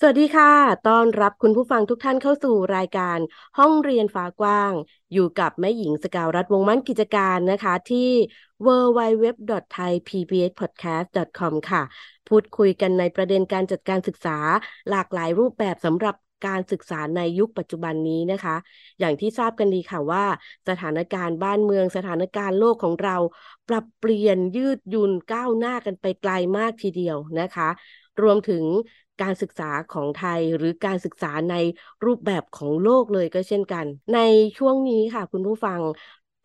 สวัสดีค่ะ ต้อนรับคุณผู้ฟังทุกท่านเข้าสู่รายการห้องเรียนฟ้ากว้าง อยู่กับแม่หญิงสกาวรัฐวงมั่นกิจการนะคะที่ www.thaipbspodcast.com ค่ะ พูดคุยกันในประเด็นการจัดการศึกษาหลากหลายรูปแบบสำหรับการศึกษาในยุคปัจจุบันนี้นะคะ อย่างที่ทราบกันดีค่ะว่า สถานการณ์บ้านเมืองสถานการณ์โลกของเรา ปรับเปลี่ยนยืดยุนก้าวหน้ากันไปไกลมากทีเดียวนะคะ รวมถึง การศึกษาของไทยหรือการศึกษาในรูปแบบของโลกเลยก็เช่นกัน ในช่วงนี้ค่ะ คุณผู้ฟัง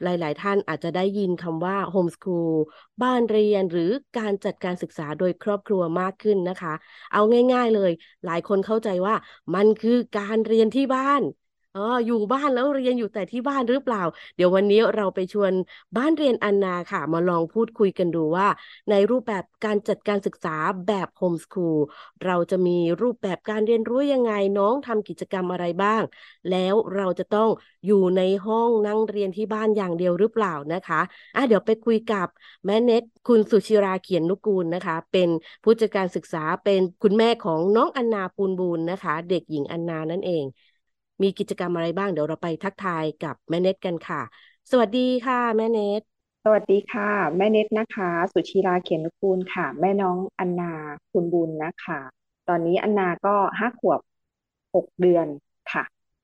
หลาย ๆ ท่านอาจจะได้ยินคำว่าโฮมสคูลบ้านเรียนหรือการจัดการศึกษาโดยครอบครัวมากขึ้นนะคะ เอาง่าย ๆ เลย หลายคนเข้าใจว่ามันคือการเรียนที่บ้าน อ๋ออยู่บ้านแล้วเรียนอยู่แต่ที่บ้านหรือเปล่า เดี๋ยววันนี้เราไปชวนบ้านเรียนอันนาค่ะ มาลองพูดคุยกันดูว่า ในรูปแบบการจัดการศึกษาแบบโฮมสคูลเราจะมีรูปแบบการเรียนรู้ยังไงน้องทำกิจกรรมอะไรบ้าง แล้วเราจะต้องอยู่ในห้องนั่งเรียนที่บ้านอย่างเดียวหรือเปล่านะคะอะเดี๋ยวไปคุยกับแม่เน็ตคุณสุชิราเขียนนุกูลนะคะ เป็นผู้จัดการศึกษาเป็นคุณแม่ของน้องอันนาปูนบูนนะคะ เด็กหญิงอันนานั่นเอง มีกิจกรรมอะไรบ้างเดี๋ยวเราไปทักทายกับแม่เน็ตกันค่ะ สวัสดีค่ะ แม่เน็ตสวัสดีค่ะ แม่เน็ตนะคะ สุชีราเขียนนุกูลค่ะ แม่น้องอันนาคุณบุญนะคะ ตอนนี้อันนาก็ห้าขวบหกเดือนค่ะ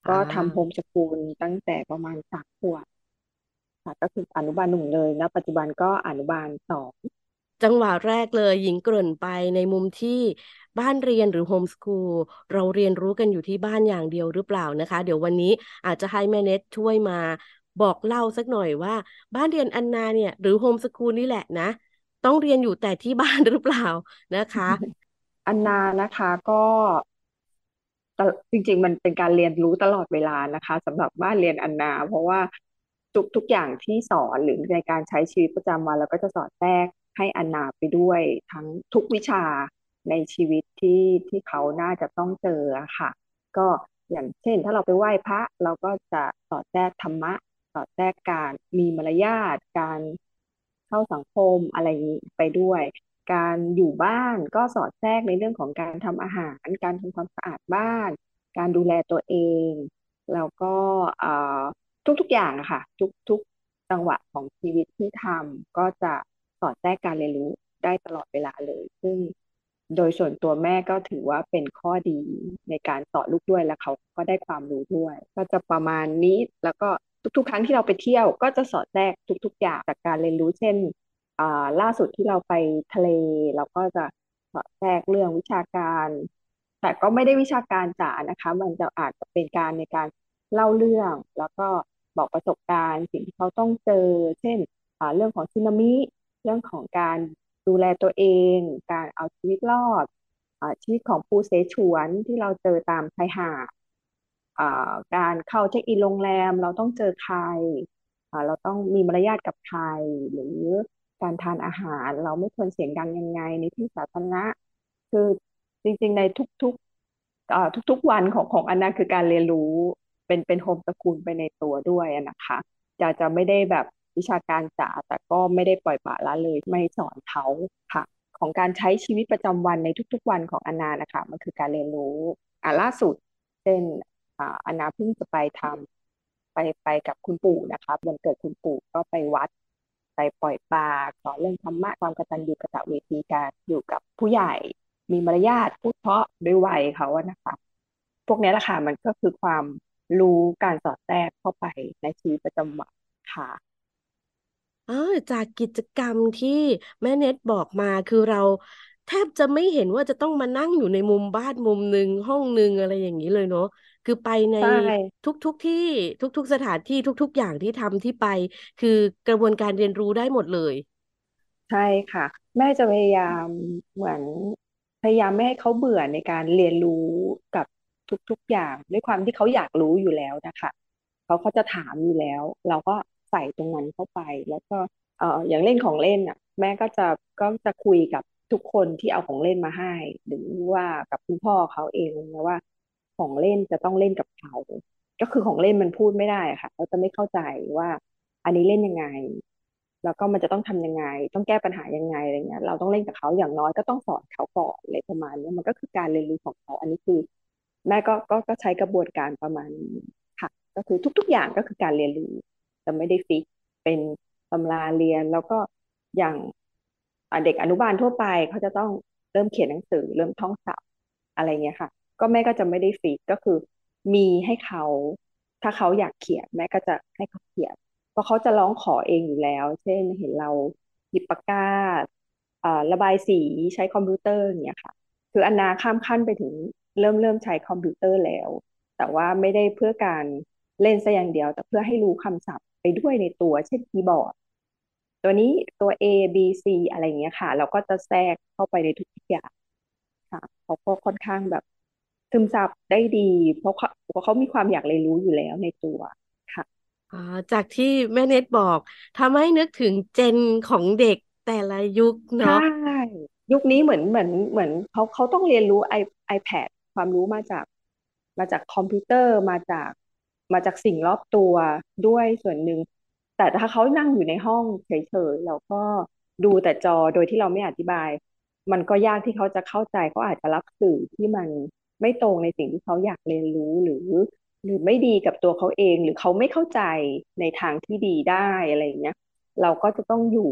ก็ทำโฮมสกูลตั้งแต่ประมาณสามขวบค่ะ ก็คืออนุบาลหนึ่งเลยนะปัจจุบันก็อนุบาลสองจังหวะแรกเลยหญิงเกริ่นไปในมุมที่ บ้านเรียนหรือโฮมสคูลเราเรียนรู้กันอยู่ที่บ้านอย่างเดียวหรือเปล่านะคะ เดี๋ยววันนี้อาจจะให้แม่เน็ตช่วยมาบอกเล่าสักหน่อยว่า บ้านเรียนอันนาเนี่ยหรือโฮมสคูลนี่แหละนะ ต้องเรียนอยู่แต่ที่บ้านหรือเปล่านะคะ อันนานะคะก็จริงๆ มันเป็นการเรียนรู้ตลอดเวลานะคะสำหรับบ้านเรียนอันนา เพราะว่าทุกทุกอย่างที่สอนหรือในการใช้ชีวิตประจำวันเราก็จะสอดแทรกให้อันนาไปด้วยทั้งทุกวิชา ในชีวิตที่ที่เขาน่าจะต้องเจอค่ะ ก็อย่างเช่น ถ้าเราไปไหว้พระเราก็จะสอดแทรกธรรมะ สอดแทรกการมีมารยาทการเข้าสังคมอะไรนี้ไปด้วย การอยู่บ้านก็สอดแทรกในเรื่องของการทำอาหาร การทำความสะอาดบ้าน การดูแลตัวเอง แล้วก็ทุกๆอย่างอะค่ะ ทุกๆจังหวะของชีวิตที่ทำก็จะสอดแทรกการเรียนรู้ได้ตลอดเวลาเลย ซึ่ง โดยส่วนตัวแม่ก็ถือว่าเป็นข้อดีในการสอนลูกด้วยแล้วเขาก็ได้ความรู้ด้วย ก็จะประมาณนี้แล้วก็ทุกๆ ครั้งที่เราไปเที่ยว ก็จะสอดแทรกทุก ๆ อย่างจากการเรียนรู้เช่นล่าสุดที่เราไปทะเล เราก็จะสอดแทรกเรื่องวิชาการ แต่ก็ไม่ได้วิชาการจ๋านะคะ มันจะอาจจะเป็นการในการเล่าเรื่อง แล้วก็บอกประสบการณ์สิ่งที่เขาต้องเจอ เช่นเรื่องของสึนามิเรื่องของการ ดูแลตัวเอง การเอาชีวิตรอดอชีวิตของผู้เสฉวนที่เราเจอตามชายหาดการเข้าเช็คอินโรงแรมเราต้องเจอใครเราต้องมีมารยาทกับใคร หรือการทานอาหารเราไม่ควรเสียงดังยังไงในที่สาธารณะ คือจริงๆในทุกๆทุกๆวันของของอันนั้นคือการเรียนรู้เป็นเป็นโฮมสกูลไปในตัวด้วยนะคะจะจะไม่ได้แบบ วิชาการจ๋าแต่ก็ไม่ได้ปล่อยปละละเลยไม่สอนเขาค่ะ ของการใช้ชีวิตประจำวันในทุกๆวันของอนานะคะมันคือการเรียนรู้อ่าล่าสุดเช่นอ่าอนาเพิ่งจะไปทำไปไปกับคุณปู่นะคะวันเกิดคุณปู่ก็ไปวัดไปปล่อยปลาสอนเรื่องธรรมะความกตัญญูกตเวทีการอยู่กับผู้ใหญ่ มีมารยาทพูดเพราะด้วยวัยเขาอะนะคะ พวกนี้แหละค่ะมันก็คือความรู้การสอดแทรกเข้าไปในชีวิตประจำวันค่ะ ออจากกิจกรรมที่แม่เน็ตบอกมาคือเราแทบจะไม่เห็นว่าจะต้องมานั่งอยู่ในมุมบ้านมุมหนึ่งห้องหนึ่งอะไรอย่างนี้เลยเนาะคือไปในทุกๆที่ทุก ๆ สถานที่ทุก ๆ อย่างที่ทำที่ไป คือกระบวนการเรียนรู้ได้หมดเลย ใช่ค่ะ แม่จะพยายามเหมือนพยายามไม่ให้เขาเบื่อในการเรียนรู้กับทุกๆอย่าง ด้วยความที่เขาอยากรู้อยู่แล้วนะคะเขาเขาจะถามอยู่แล้ว เราก็ ใส่ตรงนั้นเข้าไป แล้วก็เอ่ออย่างเล่นของเล่นอะ แม่ก็จะก็จะคุยกับทุกคนที่เอาของเล่นมาให้ หรือว่ากับคุณพ่อเขาเองนะว่า ของเล่นจะต้องเล่นกับเขา ก็คือของเล่นมันพูดไม่ได้ค่ะเขาจะไม่เข้าใจว่า อันนี้เล่นยังไง แล้วก็มันจะต้องทำยังไง ต้องแก้ปัญหายังไงอะไรเงี้ยเราต้องเล่นกับเขาอย่างน้อยก็ต้องสอนเขาก่อนอะไรประมาณนี้มันก็คือการเรียนรู้ของเขา อันนี้คือ แม่ก็ก็ก็ใช้กระบวนการประมาณนี้ค่ะ ก็คือทุก ๆ อย่างก็คือการเรียนรู้ จะไม่ได้ fix เป็นตำราเรียน แล้วก็อย่างเด็กอนุบาลทั่วไปเขาจะต้องเริ่มเขียนหนังสือ เริ่มท่องศัพท์อะไรเงี้ยค่ะ ก็แม่ก็จะไม่ได้ fix ก็คือมีให้เขา ถ้าเขาอยากเขียนแม่ก็จะให้เขาเขียน เพราะเขาจะร้องขอเองอยู่แล้ว เช่นเห็นเราหยิบปากการะบายสีใช้คอมพิวเตอร์เนี่ยค่ะ คืออนนาข้ามขั้นไปถึงเริ่มเริ่มใช้คอมพิวเตอร์แล้ว แต่ว่าไม่ได้เพื่อการเล่นซะอย่างเดียว แต่เพื่อให้รู้คำศัพท์ ไปด้วยในตัว เช่นคีย์บอร์ด ตัวนี้ตัว A B C อะไรเงี้ยค่ะ เราก็จะแทรกเข้าไปในทุกอย่างค่ะเขาก็ค่อนข้างแบบซึมซับได้ดี เพราะเขาเพราะเขามีความอยากเรียนรู้อยู่แล้วในตัวค่ะอ๋อจากที่แม่เน็ตบอกทำให้นึกถึง gen ของเด็กแต่ละยุคเนาะใช่ยุคนี้เหมือนเหมือนเหมือนเขาเขาต้องเรียนรู้ไอ iPad ความรู้มาจาก มาจากคอมพิวเตอร์มาจาก มาจากสิ่งรอบตัวด้วยส่วนหนึ่ง แต่ถ้าเขานั่งอยู่ในห้องเฉยๆแล้วก็ดูแต่จอโดยที่เราไม่อธิบาย มันก็ยากที่เขาจะเข้าใจเขาอาจจะรับสื่อที่มันไม่ตรงในสิ่งที่เขาอยากเรียนรู้หรือ หรือไม่ดีกับตัวเขาเอง หรือเขาไม่เข้าใจในทางที่ดีได้อะไรเงี้ยเราก็จะต้องอยู่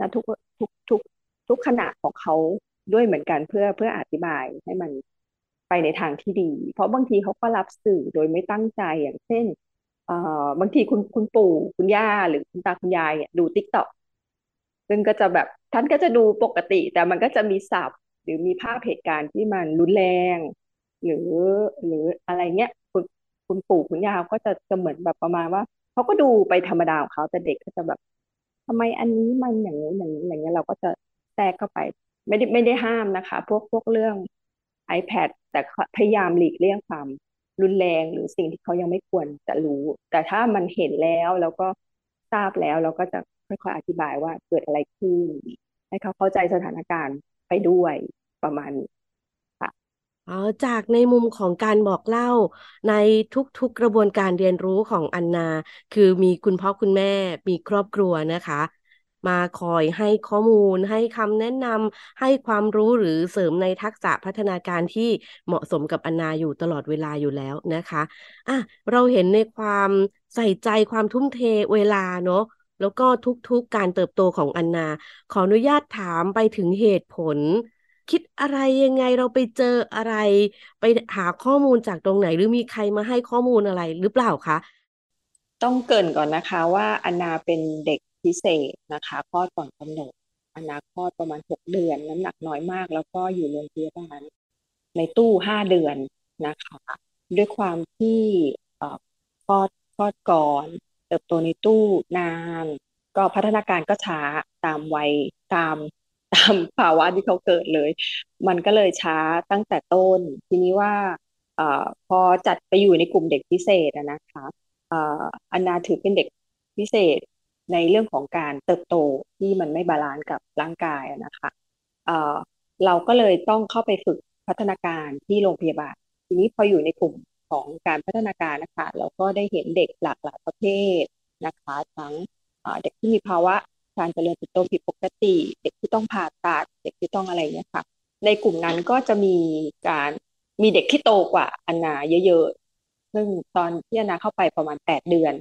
นะทุกทุกทุกทุกขณะของเขาด้วยเหมือนกันเพื่อเพื่ออธิบายให้มัน ไปในทางที่ดี เพราะบางทีเขาก็รับสื่อโดยไม่ตั้งใจอย่างเช่นเอ่อบางทีคุณคุณปู่คุณย่าหรือคุณตาคุณยายดูติ๊กต็อกซึ่งก็จะแบบท่านก็จะดูปกติ แต่มันก็จะมีศัพท์ หรือมีภาพเหตุการณ์ที่มันรุนแรง หรือหรืออะไรเงี้ยคุณคุณปู่คุณย่าก็จะจะเหมือนแบบประมาณว่าเขาก็ดูไปธรรมดาของเขาแต่เด็กก็จะแบบทำไมอันนี้มันอย่างนี้อย่างนี้อย่างเงี้ยเราก็จะแทรกเข้าไป ไม่ได้ไม่ได้ห้ามนะคะ พวกพวกเรื่อง iPad แต่พยายามหลีกเลี่ยงความรุนแรงหรือสิ่งที่เขายังไม่ควรจะรู้ แต่ถ้ามันเห็นแล้วแล้วก็ทราบแล้วเราก็จะค่อยๆอธิบายว่าเกิดอะไรขึ้น ให้เขาเข้าใจสถานการณ์ไปด้วยประมาณนี้อ๋อจากในมุมของการบอกเล่าในทุกๆกระบวนการเรียนรู้ของอันนา คือมีคุณพ่อคุณแม่มีครอบครัวนะคะ มาคอยให้ข้อมูล ให้คำแนะนำให้ความรู้หรือเสริมในทักษะพัฒนาการที่เหมาะสมกับอนนาอยู่ตลอดเวลาอยู่แล้วนะคะอะเราเห็นในความใส่ใจความทุ่มเทเวลาเนาะแล้วก็ทุกๆการเติบโตของอันนา ขออนุญาตถามไปถึงเหตุผล คิดอะไรยังไงเราไปเจออะไร ไปหาข้อมูลจากตรงไหน หรือมีใครมาให้ข้อมูลอะไรหรือเปล่าคะ ต้องเกินก่อนนะคะว่าอนนาเป็นเด็ก พิเศษนะคะคลอดก่อนกำหนดอนาคลอดประมาณหกเดือน น้ำหนักน้อยมาก แล้วก็อยู่โรงพยาบาลในตู้ห้าเดือนนะคะ ด้วยความที่คลอดคลอดก่อน เติบโตในตู้นาน ก็พัฒนาการก็ช้าตามวัยตามตามภาวะที่เขาเกิดเลย มันก็เลยช้าตั้งแต่ต้น ทีนี้ว่าอพอจัดไปอยู่ในกลุ่มเด็กพิเศษนะคะอันนาถือเป็นเด็กพิเศษ ในเรื่องของการเติบโตที่มันไม่ balance กับร่างกายนะคะเราก็เลยต้องเข้าไปฝึกพัฒนาการที่โรงพยาบาล ทีนี้พออยู่ในกลุ่มของการพัฒนาการนะคะ เราก็ได้เห็นเด็กหลากหลายประเภทนะคะ ทั้งเด็กที่มีภาวะการเจริญเติบโตผิดปกติ เด็กที่ต้องผ่าตัดเด็กที่ต้องอะไรเนี่ยค่ะ ในกลุ่มนั้นก็จะมีการมีเด็กที่โตกว่าอันนาเยอะๆ ซึ่งตอนที่อันนาเข้าไปประมาณแปดเดือน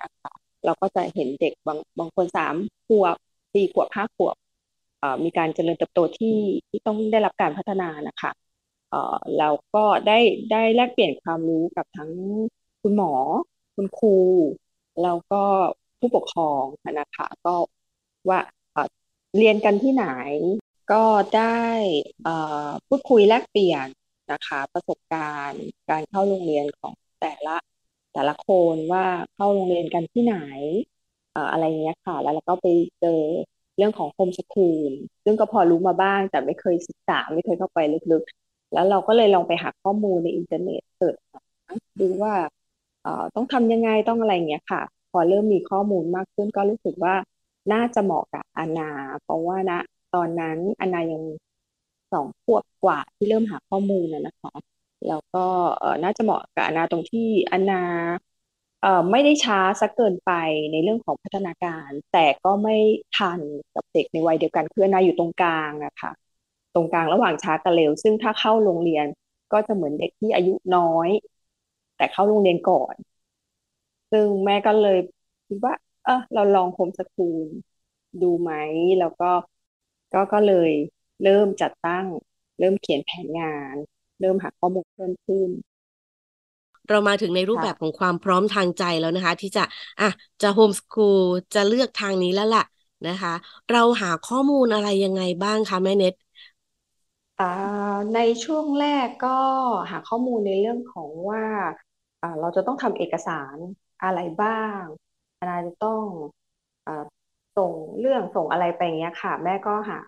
นะคะ เราก็จะเห็นเด็กบางบางคนสามขวบสี่ขวบห้าขวบมีการเจริญเติบโตที่ที่ต้องได้รับการพัฒนานะคะเราก็ได้ได้แลกเปลี่ยนความรู้กับทั้งคุณหมอ คุณครูแล้วก็ผู้ปกครองนะคะก็ว่าเรียนกันที่ไหนก็ได้พูดคุยแลกเปลี่ยนนะคะประสบการณ์การเข้าโรงเรียนของแต่ละ แต่ละคนว่าเข้าโรงเรียนกันที่ไหนอะไรเงี้ยค่ะ แล้วเราก็ไปเจอเรื่องของ homeschool ซึ่งก็พอรู้มาบ้าง แต่ไม่เคยศึกษาไม่เคยเข้าไปลึกๆ แล้วเราก็เลยลองไปหาข้อมูลในอินเทอร์เน็ต search ดูว่าต้องทำยังไงต้องอะไรเงี้ยค่ะ พอเริ่มมีข้อมูลมากขึ้นก็รู้สึกว่าน่าจะเหมาะกับอานาเพราะว่าณตอนนั้นอานายังสองขวบกว่าที่เริ่มหาข้อมูลนะนะคะ แล้วก็เออน่าจะเหมาะกับอนาตรงที่อานาเอ่อไม่ได้ช้าสักเกินไปในเรื่องของพัฒนาการ แต่ก็ไม่ทันกับเด็กในวัยเดียวกันคืออานาอยู่ตรงกลางอะค่ะตรงกลางระหว่างช้ากับเร็ว ซึ่งถ้าเข้าโรงเรียนก็จะเหมือนเด็กที่อายุน้อย แต่เข้าโรงเรียนก่อน ซึ่งแม่ก็เลยคิดว่า เออเราลองโฮมสคูลดูไหมแล้วก็ก็ก็เลยเริ่มจัดตั้ง เริ่มเขียนแผนงาน เริ่มหาข้อมูลเพิ่มขึ้นเรามาถึงในรูปแบบของความพร้อมทางใจแล้วนะคะ ที่จะอะจะโฮมสคูลจะเลือกทางนี้แล้วล่ะนะคะ เราหาข้อมูลอะไรยังไงบ้างคะแม่เน็ตอ่าในช่วงแรกก็หาข้อมูลในเรื่องของว่าอ่าเราจะต้องทำเอกสารอะไรบ้างอาจจะต้องอ่าส่งเรื่องส่งอะไรไปอย่างเงี้ยค่ะ แม่ก็หา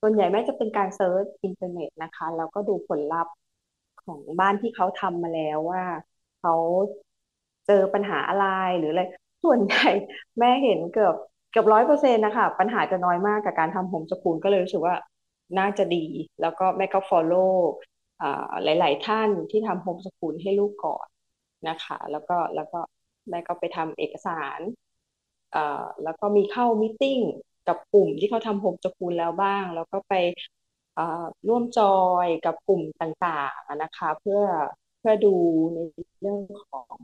ส่วนใหญ่แม่จะเป็นการ search อินเทอร์เน็ตนะคะ แล้วก็ดูผลลัพธ์ ของบ้านที่เขาทำมาแล้วว่าเขาเจอปัญหาอะไรหรืออะไร ส่วนใหญ่แม่เห็นเกือบเกือบร้อยเปอร์เซ็นต์นะคะ ปัญหาจะน้อยมากกับการทำ homeschool ก็เลยรู้สึกว่าน่าจะดี แล้วก็แม่ก็ follow อ่าหลาย ๆ ท่านที่ทำโฮมสกูลให้ลูกก่อนนะคะ แล้วก็แล้วก็แม่ก็ไปทำเอกสารแล้วก็มีเข้ามิ팅กับกลุ่มที่เขาทำโฮมสกูลแล้วบ้าง แล้วก็ไป ร่วมจอยกับกลุ่มต่างๆนะคะ เพื่อเพื่อดูในเรื่องของ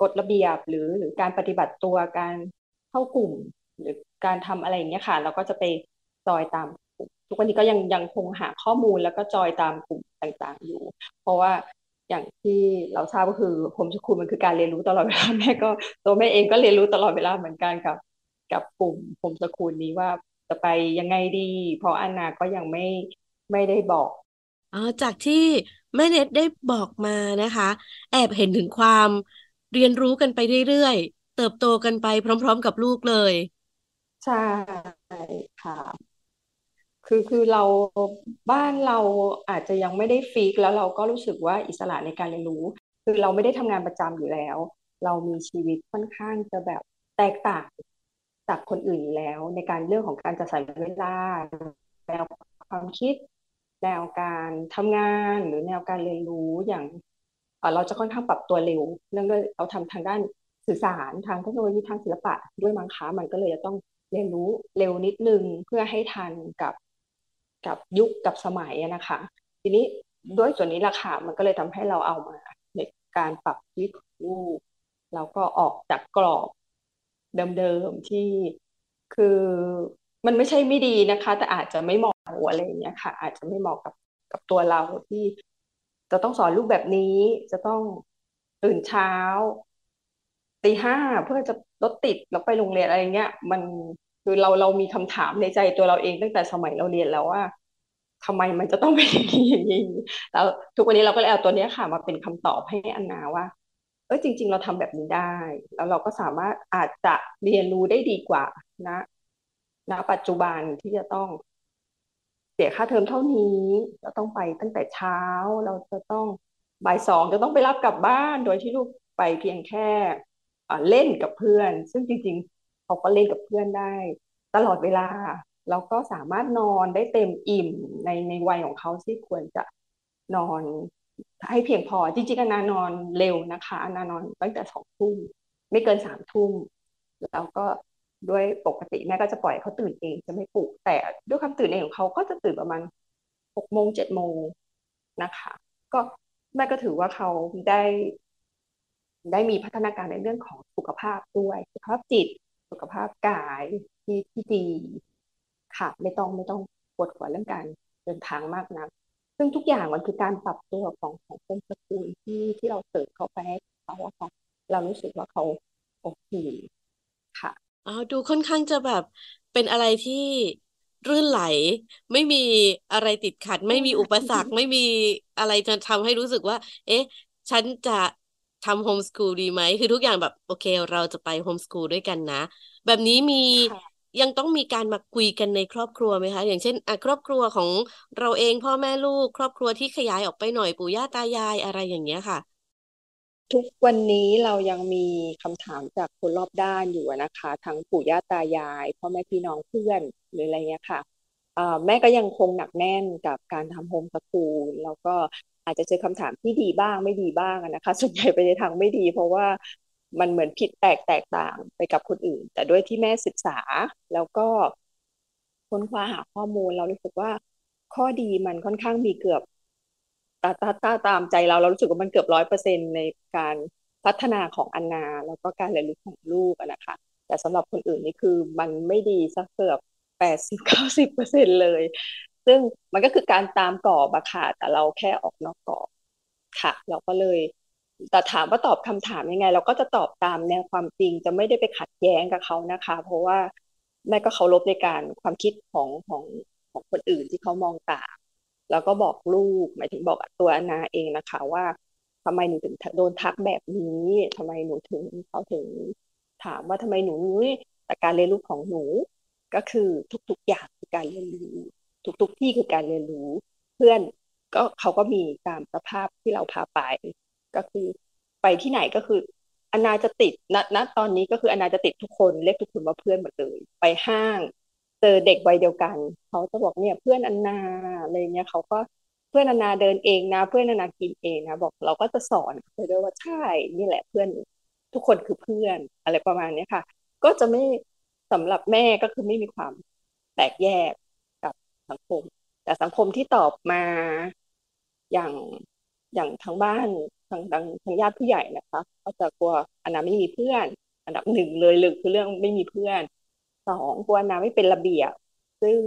กฎระเบียบหรือหรือการปฏิบัติตัวการเข้ากลุ่ม หรือการทำอะไรอย่างเงี้ยค่ะ เราก็จะไปจอยตามทุกวันนี้ก็ยังยังคงหาข้อมูลแล้วก็จอยตามกลุ่มต่างๆอยู่ เพราะว่าอย่างที่เราทราบก็คือโฮมสคูลมันคือการเรียนรู้ตลอดเวลาแม่ก็ตัวแม่เองก็เรียนรู้ตลอดเวลาเหมือนกันกับ กับกลุ่มโฮมสคูลนี้ว่า จะไปยังไงดี เพราะอันนาก็ยังไม่ไม่ได้บอกอ๋อจากที่แม่เน็ตได้บอกมานะคะ แอบเห็นถึงความเรียนรู้กันไปเรื่อยๆ เติบโตกันไปพร้อม ๆ กับลูกเลย ใช่ค่ะคือคือเราบ้านเราอาจจะยังไม่ได้ฟิกแล้วเราก็รู้สึกว่าอิสระในการเรียนรู้ คือเราไม่ได้ทำงานประจำอยู่แล้ว เรามีชีวิตค่อนข้างจะแบบแตกต่าง จากคนอื่นอยู่แล้ว ในการเรื่องของการจัดสรรเวลาแนวความคิด แนวการทำงานหรือแนวการเรียนรู้อย่างเราจะค่อนข้างปรับตัวเร็วเนื่องด้วยเราทำทางด้านสื่อสารทางเทคโนโลยีทางศิลปะ ด้วยมั้งคะมันก็เลยจะต้องเรียนรู้เร็วนิดนึงเพื่อให้ทันกับกับยุคกับสมัยนะคะ ทีนี้ด้วยส่วนนี้ราคามันก็เลยทำให้เราเอามาในการปรับชีวิตลูกเราก็ออกจากกรอบ เดิมๆที่คือมันไม่ใช่ไม่ดีนะคะ แต่อาจจะไม่เหมาะอะไรอย่างเงี้ยค่ะ อาจจะไม่เหมาะกับกับตัวเราที่จะต้องสอนลูกแบบนี้จะต้องตื่นเช้าตีห้าเพื่อจะรถติดแล้วไปโรงเรียนอะไรเงี้ย มันคือเราเรามีคำถามในใจตัวเราเองตั้งแต่สมัยเราเรียนแล้วว่าทำไมมันจะต้องเป็นอย่างนี้อย่างนี้แล้วทุกวันนี้เราก็เลยเอาตัวนี้ค่ะ มาเป็นคำตอบให้อันนาว่า เออจริง ๆ เราทำแบบนี้ได้ แล้วเราก็สามารถอาจจะเรียนรู้ได้ดีกว่านะณปัจจุบันที่จะต้องเสียค่าเทอมเท่านี้ เราต้องไปตั้งแต่เช้า เราจะต้องบ่ายสองจะต้องไปรับกลับบ้าน โดยที่ลูกไปเพียงแค่เล่นกับเพื่อน ซึ่งจริง ๆ เขาก็เล่นกับเพื่อนได้ ตลอดเวลาเราก็สามารถนอนได้เต็มอิ่มในในวัยของเขาที่ควรจะนอน ให้เพียงพอจริงๆอนานอนเร็วนะคะอนานอนตั้งแต่สองทุ่มไม่เกินสามทุ่มแล้วก็ด้วยปกติแม่ก็จะปล่อยเขาตื่นเองจะไม่ปลุกแต่ด้วยความตื่นเองของเขาก็จะตื่นประมาณหกโมงเจ็ดโมงนะคะ ก็แม่ก็ถือว่าเขาได้ ได้มีพัฒนาการในเรื่องของสุขภาพด้วยสุขภาพจิต สุขภาพกายที่ที่ดีค่ะไม่ต้องไม่ต้องปวดหัวเรื่องการเดินทางมากนัก ซึ่งทุกอย่างมันคือการปรับตัวของของโฮมสกูลที่ที่เราเสิร์ฟเข้าไปให้เขาค่ะเรารู้สึกว่าเขาโอเคค่ะอ๋อดูค่อนข้างจะแบบเป็นอะไรที่รื่นไหล ไม่มีอะไรติดขัด ไม่มีอุปสรรค ไม่มีอะไรจะทำให้รู้สึกว่า เอ๊ะ ฉันจะทำโฮมสกูลดีไหม คือทุกอย่างแบบ โอเค เราจะไปโฮมสกูลด้วยกันนะ แบบนี้มี ยังต้องมีการมาคุยกันในครอบครัวไหมคะ อย่างเช่นอครอบครัวของเราเองพ่อแม่ลูก ครอบครัวที่ขยายออกไปหน่อยปู่ย่าตายายอะไรอย่างเงี้ยค่ะ ทุกวันนี้เรายังมีคำถามจากคนรอบด้านอยู่นะคะ ทั้งปู่ย่าตายายพ่อแม่พี่น้องเพื่อนหรืออะไรเงี้ยค่ะแม่ก็ยังคงหนักแน่นกับการทำโฮมสกูลแล้วก็อาจจะเจอคำถามที่ดีบ้างไม่ดีบ้างนะคะ ส่วนใหญ่ไปในทางไม่ดี เพราะว่า มันเหมือนผิดแตกแตกต่างไปกับคนอื่น แต่ด้วยที่แม่ศึกษาแล้วก็ค้นคว้าหาข้อมูลเรารู้สึกว่าข้อดีมันค่อนข้างมีเกือบตาตาตาตามใจเราเรารู้สึกว่ามันเกือบร้อยเปอร์เซ็นในการพัฒนาของอันนา แล้วก็การเรียนรู้ของลูกนะคะ แต่สำหรับคนอื่นนี่คือมันไม่ดีสักเกือบแปดสิบเก้าสิบเปอร์เซ็นเลย ซึ่งมันก็คือการตามกรอบอะค่ะแต่เราแค่ออกนอกกรอบค่ะ เราก็เลย แต่ถามว่าตอบคำถามยังไง เราก็จะตอบตามแนวความจริงจะไม่ได้ไปขัดแย้งกับเขานะคะ เพราะว่าแม่ก็เคารพในการความคิดของของของคนอื่นที่เขามองต่างแล้วก็บอกลูกหมายถึงบอกตัวอนาเองนะคะ ว่าทำไมหนูถึงโดนทักแบบนี้ทำไมหนูถึงเขาถึงถามว่าทำไมหนูนี้แต่การเรียนรู้ของหนูก็คือทุกๆอย่างคือการเรียนรู้ ทุกๆที่คือการเรียนรู้ เพื่อนก็เขาก็มีตามสภาพที่เราพาไป ก็คือไปที่ไหนก็คืออนาจะติดณณตอนนี้ก็คืออนาจะติดทุกคนเรียกทุกคนว่าเพื่อนหมดเลย ไปห้าง เจอเด็กวัยเดียวกัน เขาจะบอกเนี่ยเพื่อนอนาอะไรเงี้ยเขาก็เพื่อนอนาเดินเองนะ เพื่อนอนากินเองนะบอกเราก็จะสอนไปด้วยว่าใช่นี่แหละเพื่อนทุกคนคือเพื่อนอะไรประมาณนี้ค่ะ ก็จะไม่สำหรับแม่ก็คือไม่มีความแตกแยกกับสังคม แต่สังคมที่ตอบมาอย่าง อย่างทางบ้านทางทางทางญาติผู้ใหญ่นะคะก็จะกลัวอันนาไม่มีเพื่อน อันดับหนึ่งเลยเลยคือเรื่องไม่มีเพื่อนสองกลัวน้ำไม่เป็นระเบียบ ซึ่ง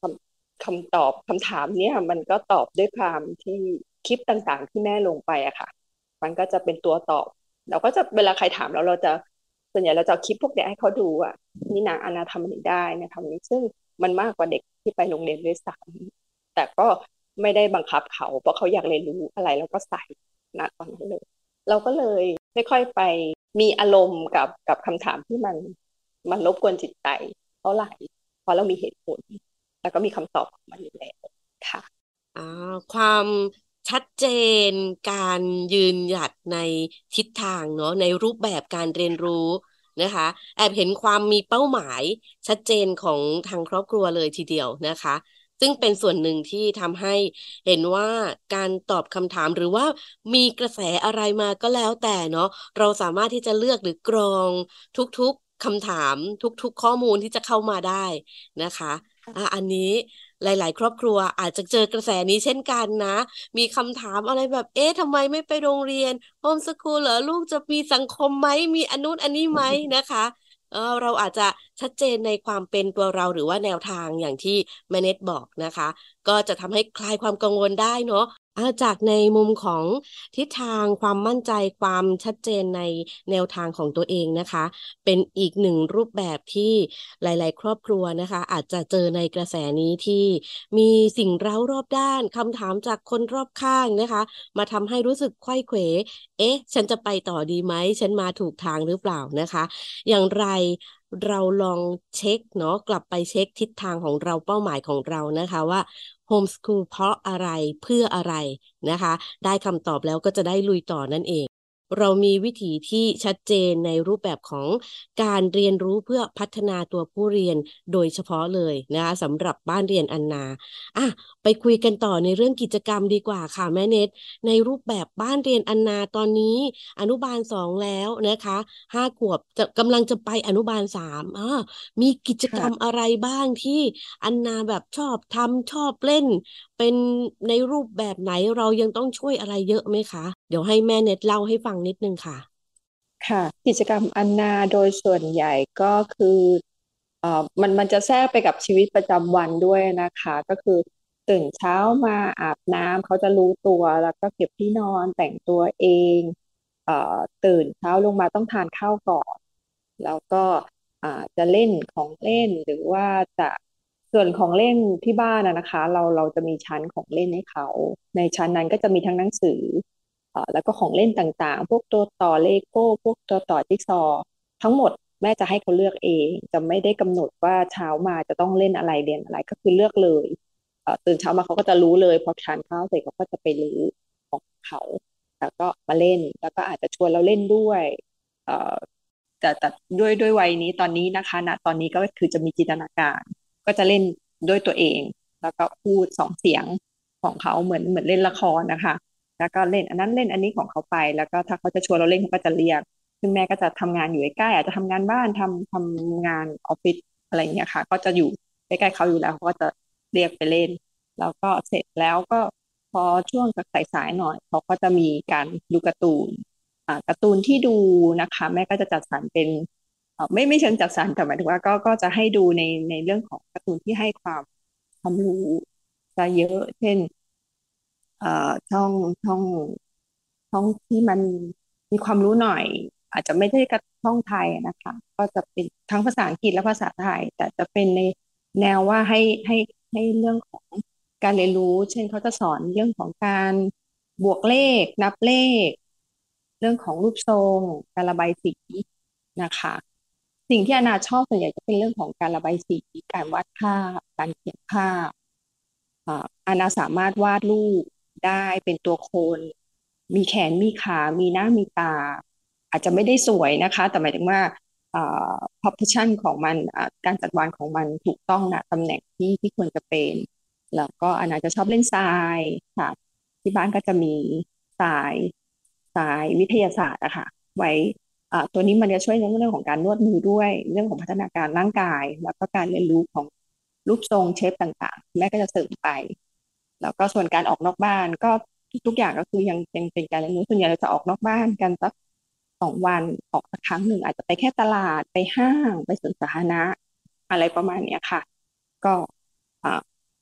คำคำตอบคำถามเนี้ยมันก็ตอบด้วยความที่คลิปต่างๆ ที่แม่ลงไปอะค่ะ มันก็จะเป็นตัวตอบ เราก็จะเวลาใครถามเราเราจะส่วนใหญ่เราจะคลิปพวกเด็กให้เขาดูอะนี่นะอนาทำนี้ได้นะทำนี้ซึ่งมันมากกว่าเด็กที่ไปโรงเรียนด้วยซ้ำแต่ก็ ไม่ได้บังคับเขา เพราะเขาอยากเรียนรู้อะไรเราก็ใส่นะตอนนั้นเลย เราก็เลยไม่ค่อยไปมีอารมณ์กับกับคำถามที่มันมันรบกวนจิตใจเท่าไหร่เพราะเรามีเหตุผล แล้วก็มีคำตอบของมันอยู่แล้วค่ะอ่าความชัดเจนการยืนหยัดในทิศทางเนาะในรูปแบบการเรียนรู้นะคะ แอบเห็นความมีเป้าหมายชัดเจนของทางครอบครัวเลยทีเดียวนะคะ ซึ่งเป็นส่วนหนึ่งที่ทำให้เห็นว่าการตอบคำถามหรือว่ามีกระแสอะไรมาก็แล้วแต่เนาะเราสามารถที่จะเลือกหรือกรองทุกๆคำถามทุกๆ ข้อมูลที่จะเข้ามาได้นะคะอะอันนี้หลาย ๆ ครอบครัวอาจจะเจอกระแสนี้เช่นกันนะ มีคำถามอะไรแบบ เอ๊ะทำไมไม่ไปโรงเรียนโฮมสกูลเหรอลูกจะมีสังคมไหมมีอนุนอันนี้ไหมนะคะ เออเราอาจจะชัดเจนในความเป็นตัวเราหรือว่าแนวทางอย่างที่แมเนตบอกนะคะ ก็จะทำให้คลายความกังวลได้เนาะ จากในมุมของทิศทางความมั่นใจความชัดเจนในแนวทางของตัวเองนะคะ เป็นอีกหนึ่งรูปแบบที่หลาย ๆ ครอบครัวนะคะ อาจจะเจอในกระแสนี้ที่มีสิ่งเร้ารอบด้านคำถามจากคนรอบข้างนะคะ มาทำให้รู้สึกไข้เขวเอ๊ะ ฉันจะไปต่อดีไหม ฉันมาถูกทางหรือเปล่านะคะ อย่างไรเราลองเช็คเนาะกลับไปเช็คทิศทางของเราเป้าหมายของเรานะคะว่า โฮมสคูลเพราะอะไรเพื่ออะไรนะคะ ได้คำตอบแล้วก็จะได้ลุยต่อนั่นเอง เรามีวิธีที่ชัดเจนในรูปแบบของการเรียนรู้เพื่อพัฒนาตัวผู้เรียนโดยเฉพาะเลยนะคะสำหรับบ้านเรียนอันนาอะไปคุยกันต่อในเรื่องกิจกรรมดีกว่าค่ะแม่เนตในรูปแบบบ้านเรียนอันนาตอนนี้อนุบาลสองแล้วนะคะห้าขวบจะกำลังจะไปอนุบาลสามอ่ามีกิจกรรมอะไรบ้างที่อันนาแบบชอบทำชอบเล่นเป็นในรูปแบบไหนเรายังต้องช่วยอะไรเยอะไหมคะ เดี๋ยวให้แม่เน็ตเล่าให้ฟังนิดนึงค่ะ ค่ะ กิจกรรมอันนาโดยส่วนใหญ่ก็คือเอ่อมันมันจะแทรกไปกับชีวิตประจำวันด้วยนะคะ ก็คือตื่นเช้ามาอาบน้ำเขาจะรู้ตัวแล้วก็เก็บที่นอนแต่งตัวเองเอ่อตื่นเช้าลงมาต้องทานข้าวก่อน แล้วก็อ่าจะเล่นของเล่นหรือว่าจะ ส่วนของเล่นที่บ้านนะคะ เราเราจะมีชั้นของเล่นให้เขา ในชั้นนั้นก็จะมีทั้งหนังสือแล้วก็ของเล่นต่างๆ พวกตัวต่อเลโก้ พวกตัวต่อจิ๊กซอ ทั้งหมดแม่จะให้เขาเลือกเอง จะไม่ได้กำหนดว่าเช้ามาจะต้องเล่นอะไรเรียนอะไรก็คือเลือกเลยตื่นเช้ามาเขาก็จะรู้เลยพอทานข้าวเสร็จเขาก็จะไปรื้อของเขาแล้วก็มาเล่นแล้วก็อาจจะชวนเราเล่นด้วยแต่แต่ด้วยด้วยวัยนี้ตอนนี้นะคะณตอนนี้ก็คือจะมีจินตนาการ ก็จะเล่นด้วยตัวเอง แล้วก็พูดสองเสียงของเขาเหมือนเหมือนเล่นละครนะคะ แล้วก็เล่นอันนั้นเล่นอันนี้ของเขาไป แล้วก็ถ้าเขาจะชวนเราเล่นเขาก็จะเรียกซึ่งแม่ก็จะทำงานอยู่ใกล้อาจจะทำงานบ้านทำทำงานออฟฟิศอะไรเงี้ยค่ะ ก็จะอยู่ใกล้ๆเขาอยู่แล้วเขาก็จะเรียกไปเล่น แล้วก็เสร็จแล้วก็พอช่วงสายๆหน่อย เขาก็จะมีการดูการ์ตูนอ่าการ์ตูนที่ดูนะคะ แม่ก็จะจัดสรรเป็น ไม่ไม่เชิงจัดสรรแต่หมายถึงว่าก็ก็จะให้ดูในในเรื่องของการ์ตูนที่ให้ความความรู้จะเยอะ เช่นเอ่อช่องช่องช่องที่มันมีความรู้หน่อย อาจจะไม่ได้กระช่องไทยนะคะ ก็จะเป็นทั้งภาษาอังกฤษและภาษาไทย แต่จะเป็นในแนวว่าให้ให้ให้เรื่องของการเรียนรู้ เช่นเขาจะสอนเรื่องของการบวกเลข นับเลข เรื่องของรูปทรงการระบายสีนะคะ สิ่งที่อนาชอบส่วนใหญ่จะเป็นเรื่องของการระบายสี การวาดภาพ การเขียนภาพอานาสามารถวาดรูปได้เป็นตัวคน มีแขนมีขา มีหน้ามีตา อาจจะไม่ได้สวยนะคะ แต่หมายถึงว่า proportion ของมันการจัดวางของมันถูกต้องนะตำแหน่งที่ที่ควรจะเป็น แล้วก็อนาจะชอบเล่นทรายค่ะ ที่บ้านก็จะมีทรายทรายวิทยาศาสตร์อะค่ะไว้ ตัวนี้มันจะช่วยในเรื่องของการนวดมือด้วย เรื่องของพัฒนาการร่างกาย แล้วก็การเรียนรู้ของรูปทรงเชฟต่างๆ แม่ก็จะเสริมไป แล้วก็ส่วนการออกนอกบ้านก็ทุกอย่างก็คือยังยังเป็นการเรียนรู้ส่วนใหญ่เราจะออกนอกบ้านกันสักสองวันออกสักครั้งหนึ่งอาจจะไปแค่ตลาดไปห้างไปสวนสาธารณะ อะไรประมาณนี้ค่ะ ก็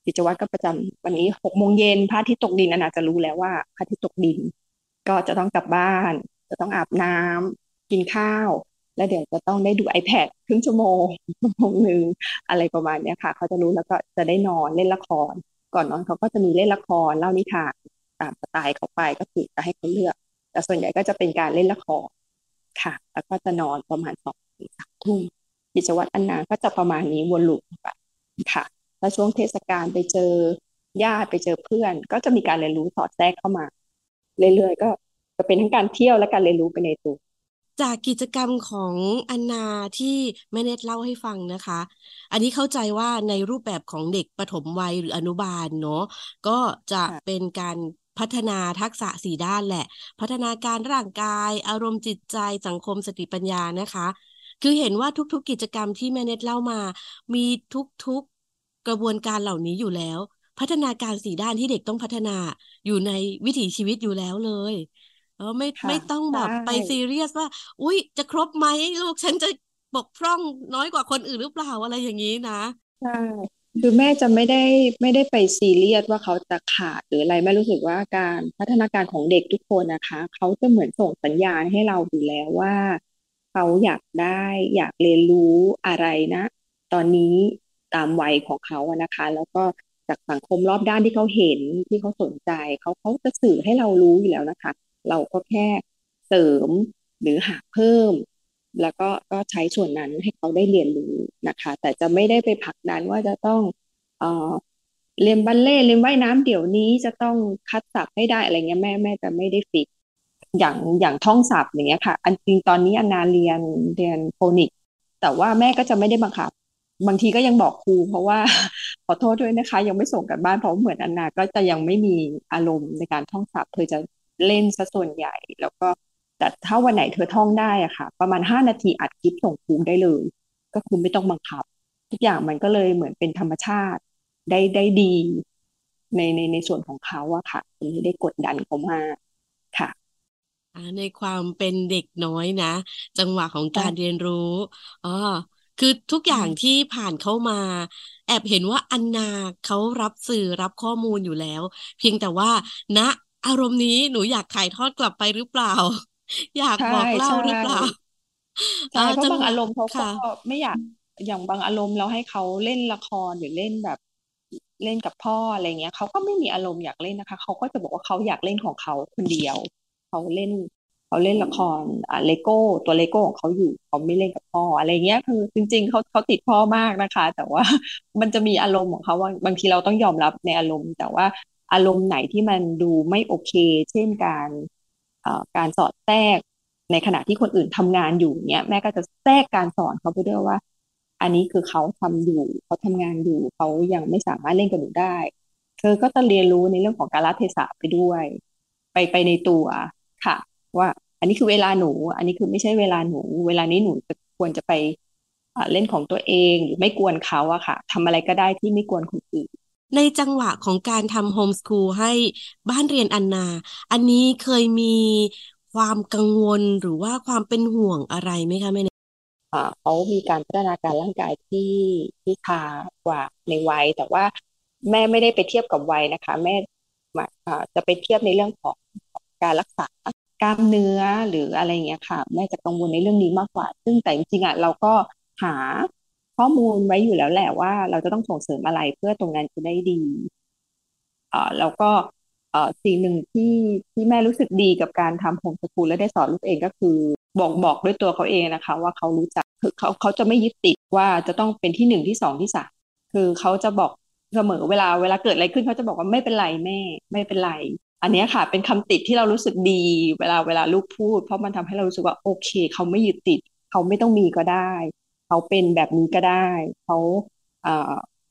กิจวัตรก็ประจำวันนี้หกโมงเย็นพระอาทิตย์ตกดินอนาจะรู้แล้วว่าพระอาทิตย์ตกดิน ก็จะต้องกลับบ้าน จะต้องอาบน้ำ กินข้าว แล้วเดี๋ยวจะต้องได้ดู iPad ครึ่งชั่วโมงชั่วโมงหนึ่งอะไรประมาณนี้ค่ะ เขาจะรู้แล้วก็จะได้นอนเล่นละคร ก่อนนอนเขาก็จะมีเล่นละครเล่านิทานตามสไตล์เขาไปก็คือจะให้เขาเลือก แต่ส่วนใหญ่ก็จะเป็นการเล่นละครค่ะ แล้วก็จะนอนประมาณสองถึงสามทุ่มกิจวัตรอันนาก็จะประมาณนี้วนลูปไปค่ะแล้วช่วงเทศกาลไปเจอญาติไปเจอเพื่อน ก็จะมีการเรียนรู้สอดแทรกเข้ามา เรื่อยๆก็จะเป็นทั้งการเที่ยวและการเรียนรู้ไปในตัว จากกิจกรรมของอันนาที่แม่เนตเล่าให้ฟังนะคะ อันนี้เข้าใจว่าในรูปแบบของเด็กปฐมวัยหรืออนุบาลเนาะก็จะเป็นการพัฒนาทักษะสี่ด้านแหละ พัฒนาการร่างกาย อารมณ์จิตใจสังคมสติปัญญานะคะ คือเห็นว่าทุกๆกิจกรรมที่แม่เนตเล่ามา มีทุกๆกระบวนการเหล่านี้อยู่แล้ว พัฒนาการสี่ด้านที่เด็กต้องพัฒนาอยู่ในวิถีชีวิตอยู่แล้วเลย ออไม่ไม่ต้องแบบไปซีเรียสว่า อุ้ยจะครบไหมลูกฉันจะบกพร่องน้อยกว่าคนอื่นหรือเปล่าอะไรอย่างนี้นะใช่คือแม่จะไม่ได้ไม่ได้ไปซีเรียสว่าเขาจะขาดหรืออะไรแม่รู้สึกว่าการพัฒนาการของเด็กทุกคนนะคะ เขาจะเหมือนส่งสัญญาณให้เราอยู่แล้วว่า เขาอยากได้อยากเรียนรู้อะไรนะ ตอนนี้ตามวัยของเขาอะนะคะ แล้วก็จากสังคมรอบด้านที่เขาเห็นที่เขาสนใจ เขาเขาจะสื่อให้เรารู้อยู่แล้วนะคะ เราก็แค่เสริมหรือหาเพิ่ม แล้วก็ก็ใช้ส่วนนั้นให้เขาได้เรียนรู้นะคะ แต่จะไม่ได้ไปผลักดันว่าจะต้องเอ่อเรียนบัลเล่เรียนว่ายน้ำเดี๋ยวนี้จะต้องคัดศัพท์ให้ได้อะไรเงี้ยแม่แม่จะไม่ได้ฟิกอย่างอย่างท่องศัพท์อย่างเงี้ยค่ะ อันจริงตอนนี้อนนาเรียนเรียนโฟนิกแต่ว่าแม่ก็จะไม่ได้บังคับบางทีก็ยังบอกครูเพราะว่าขอโทษด้วยนะคะ ยังไม่ส่งกันบ้านเพราะเหมือนอนนาก็จะยังไม่มีอารมณ์ในการท่องศัพท์เธอจะ เล่นซะส่วนใหญ่ แล้วก็แต่ถ้าวันไหนเธอท่องได้อะค่ะ ประมาณห้านาทีอัดคลิปส่งครูได้เลย ก็คือไม่ต้องบังคับ ทุกอย่างมันก็เลยเหมือนเป็นธรรมชาติได้ได้ดี ในในในส่วนของเขาอะค่ะไม่ได้กดดันเขามากค่ะในความเป็นเด็กน้อยนะ จังหวะของการเรียนรู้อ๋อคือทุกอย่างที่ผ่านเข้ามา แอบเห็นว่าอันนาเขารับสื่อรับข้อมูลอยู่แล้ว เพียงแต่ว่าณนะ อารมณ์นี้หนูอยากถ่ายทอดกลับไปหรือเปล่า อยากบอกเล่าหรือเปล่าใช่เพราะบางอารมณ์เขาก็ไม่อยากอย่างบางอารมณ์เราให้เขาเล่นละครหรือเล่นแบบเล่นกับพ่ออะไรเงี้ยเขาก็ไม่มีอารมณ์อยากเล่นนะคะเขาก็จะบอกว่าเขาอยากเล่นของเขาคนเดียวเขาเล่นเขาเล่นละครอ่าเลโก้ตัวเลโก้ของเขาอยู่เขาไม่เล่นกับพ่ออะไรเงี้ยคือ จริง ๆเขาเขาติดพ่อมากนะคะ แต่ว่ามันจะมีอารมณ์ของเขาว่าบางทีเราต้องยอมรับในอารมณ์ แต่ว่า อารมณ์ไหนที่มันดูไม่โอเค เช่นการการสอดแทรกในขณะที่คนอื่นทำงานอยู่เนี่ยแม่ก็จะแทรกการสอนเขาไปด้วยว่า อันนี้คือเขาทำอยู่เขาทำงานอยู่เขายังไม่สามารถเล่นกับหนูได้ เธอก็จะเรียนรู้ในเรื่องของการละเทศะไปด้วย ไปไปในตัวค่ะ ว่า อันนี้คือเวลาหนู อันนี้คือไม่ใช่เวลาหนู เวลานี้หนูควรจะไปเล่นของตัวเองหรือไม่กวนเขาอะค่ะทำอะไรก็ได้ที่ไม่กวนคนอื่น ในจังหวะของการทำโฮมสคูลให้บ้านเรียนอันนา อันนี้เคยมีความกังวลหรือว่าความเป็นห่วงอะไรไหมคะแม่เนี่ยเขามีการพัฒนาการร่างกายที่ที่ช้ากว่าในวัย แต่ว่าแม่ไม่ได้ไปเทียบกับวัยนะคะ แม่จะไปเทียบในเรื่องของการรักษากล้ามเนื้อหรืออะไรเงี้ยค่ะ แม่จะกังวลในเรื่องนี้มากกว่า ซึ่งแต่จริงๆอะเราก็หา ข้อมูลไว้อยู่แล้วแหละว่า เราจะต้องส่งเสริมอะไรเพื่อตรงนั้นจะได้ดีอ่าแล้วก็เอ่อสิ่งหนึ่งที่ที่แม่รู้สึกดีกับการทำโฮมสกูลและได้สอนลูกเองก็คือบอกบอกด้วยตัวเขาเองนะคะ ว่าเขารู้จักคือเขาเขาจะไม่ยึดติดว่าจะต้องเป็นที่หนึ่งที่สองที่สามคือเขาจะบอกเสมอเวลาเวลาเกิดอะไรขึ้นเขาจะบอกว่าไม่เป็นไรแม่ ไม่เป็นไร อันนี้ค่ะ เป็นคำติดที่เรารู้สึกดี เวลาเวลาลูกพูด เพราะมันทำให้เรารู้สึกว่าโอเค เขาไม่ยึดติด เขาไม่ต้องมีก็ได้ เขาเป็นแบบนี้ก็ได้ เขาเอ่อ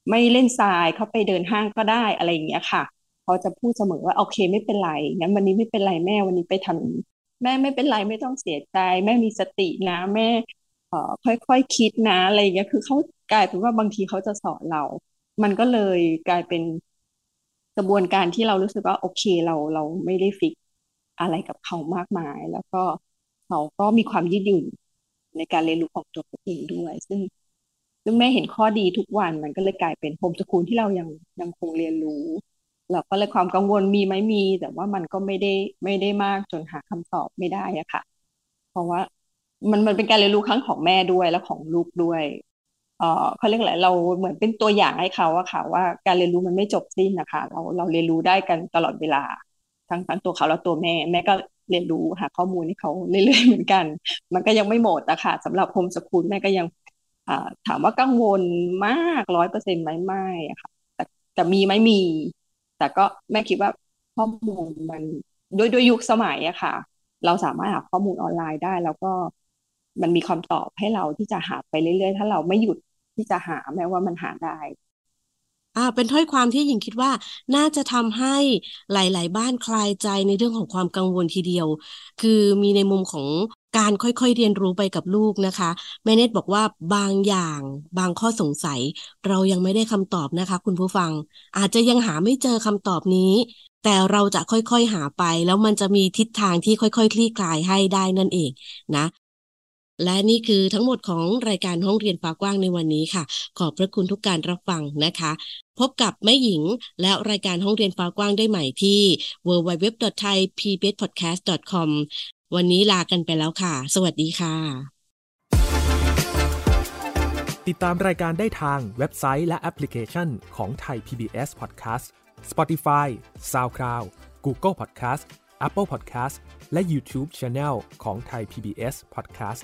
ไม่เล่นทรายเขาไปเดินห้างก็ได้อะไรอย่างเงี้ยค่ะเขาจะพูดเสมอว่าโอเคไม่เป็นไรงั้นวันนี้ไม่เป็นไรแม่วันนี้ไปทำแม่ไม่เป็นไรไม่ต้องเสียใจ แม่มีสตินะแม่เอ่อค่อยๆคคิดนะอะไรอย่างเงี้ยคือเขากลายเป็นว่าบางทีเขาจะสอนเรา มันก็เลยกลายเป็นกระบวนการที่เรารู้สึกว่าโอเคเราเราไม่ได้ฟิกอะไรกับเขามากมาย แล้วก็เขาก็มีความยืดหยุ่น ในการเรียนรู้ของตัวเองด้วย ซึ่งซึ่งแม่เห็นข้อดีทุกวันมันก็เลยกลายเป็นโฮมสกูลที่เรายังยังคงเรียนรู้เราก็เลยความกังวลมีไหมมี แต่ว่ามันก็ไม่ได้ไม่ได้มากจนหาคำตอบไม่ได้อะค่ะ เพราะว่ามันมันเป็นการเรียนรู้ครั้งของแม่ด้วยแล้วของลูกด้วยเออเขาเรียกอะไรเราเหมือนเป็นตัวอย่างให้เขาอะค่ะ ว่าการเรียนรู้มันไม่จบสิ้นนะคะ เราเราเรียนรู้ได้กันตลอดเวลา ทั้งทั้งตัวเขาแล้วตัวแม่ แม่ก็ เรียนรู้หาข้อมูลให้เขาเรื่อยๆเหมือนกัน มันก็ยังไม่หมดอะค่ะสำหรับโฮมสคูลแม่ก็ยังถามว่ากังวลมากร้อยเปอร์เซ็นต์ไหมไม่อะค่ะแต่แต่มีไหมมี แต่ก็แม่คิดว่าข้อมูลมันด้วยด้วยยุคสมัยอะค่ะ เราสามารถหาข้อมูลออนไลน์ได้ แล้วก็มันมีคำตอบให้เราที่จะหาไปเรื่อยๆ ถ้าเราไม่หยุดที่จะหาแม้ว่ามันหาได้ อ่าเป็นถ้อยความที่หญิงคิดว่าน่าจะทำให้หลาย ๆ บ้านคลายใจในเรื่องของความกังวลทีเดียว คือมีในมุมของการค่อยๆเรียนรู้ไปกับลูกนะคะ แม่เนตบอกว่าบางอย่างบางข้อสงสัย เรายังไม่ได้คำตอบนะคะ คุณผู้ฟัง อาจจะยังหาไม่เจอคำตอบนี้ แต่เราจะค่อยๆหาไป แล้วมันจะมีทิศทางที่ค่อยๆคลี่คลายให้ได้นั่นเองนะ และนี่คือทั้งหมดของรายการห้องเรียนฟ้ากว้างในวันนี้ค่ะ ขอบพระคุณทุกการรับฟังนะคะ พบกับแม่หญิงและรายการห้องเรียนฟ้ากว้างได้ใหม่ที่ www.thaipbspodcast.com วันนี้ลากันไปแล้วค่ะ สวัสดีค่ะ ติดตามรายการได้ทางเว็บไซต์และแอปพลิเคชันของไทย PBS Podcast Spotify SoundCloud Google Podcast Apple Podcast และ YouTube Channel ของไทย PBS Podcast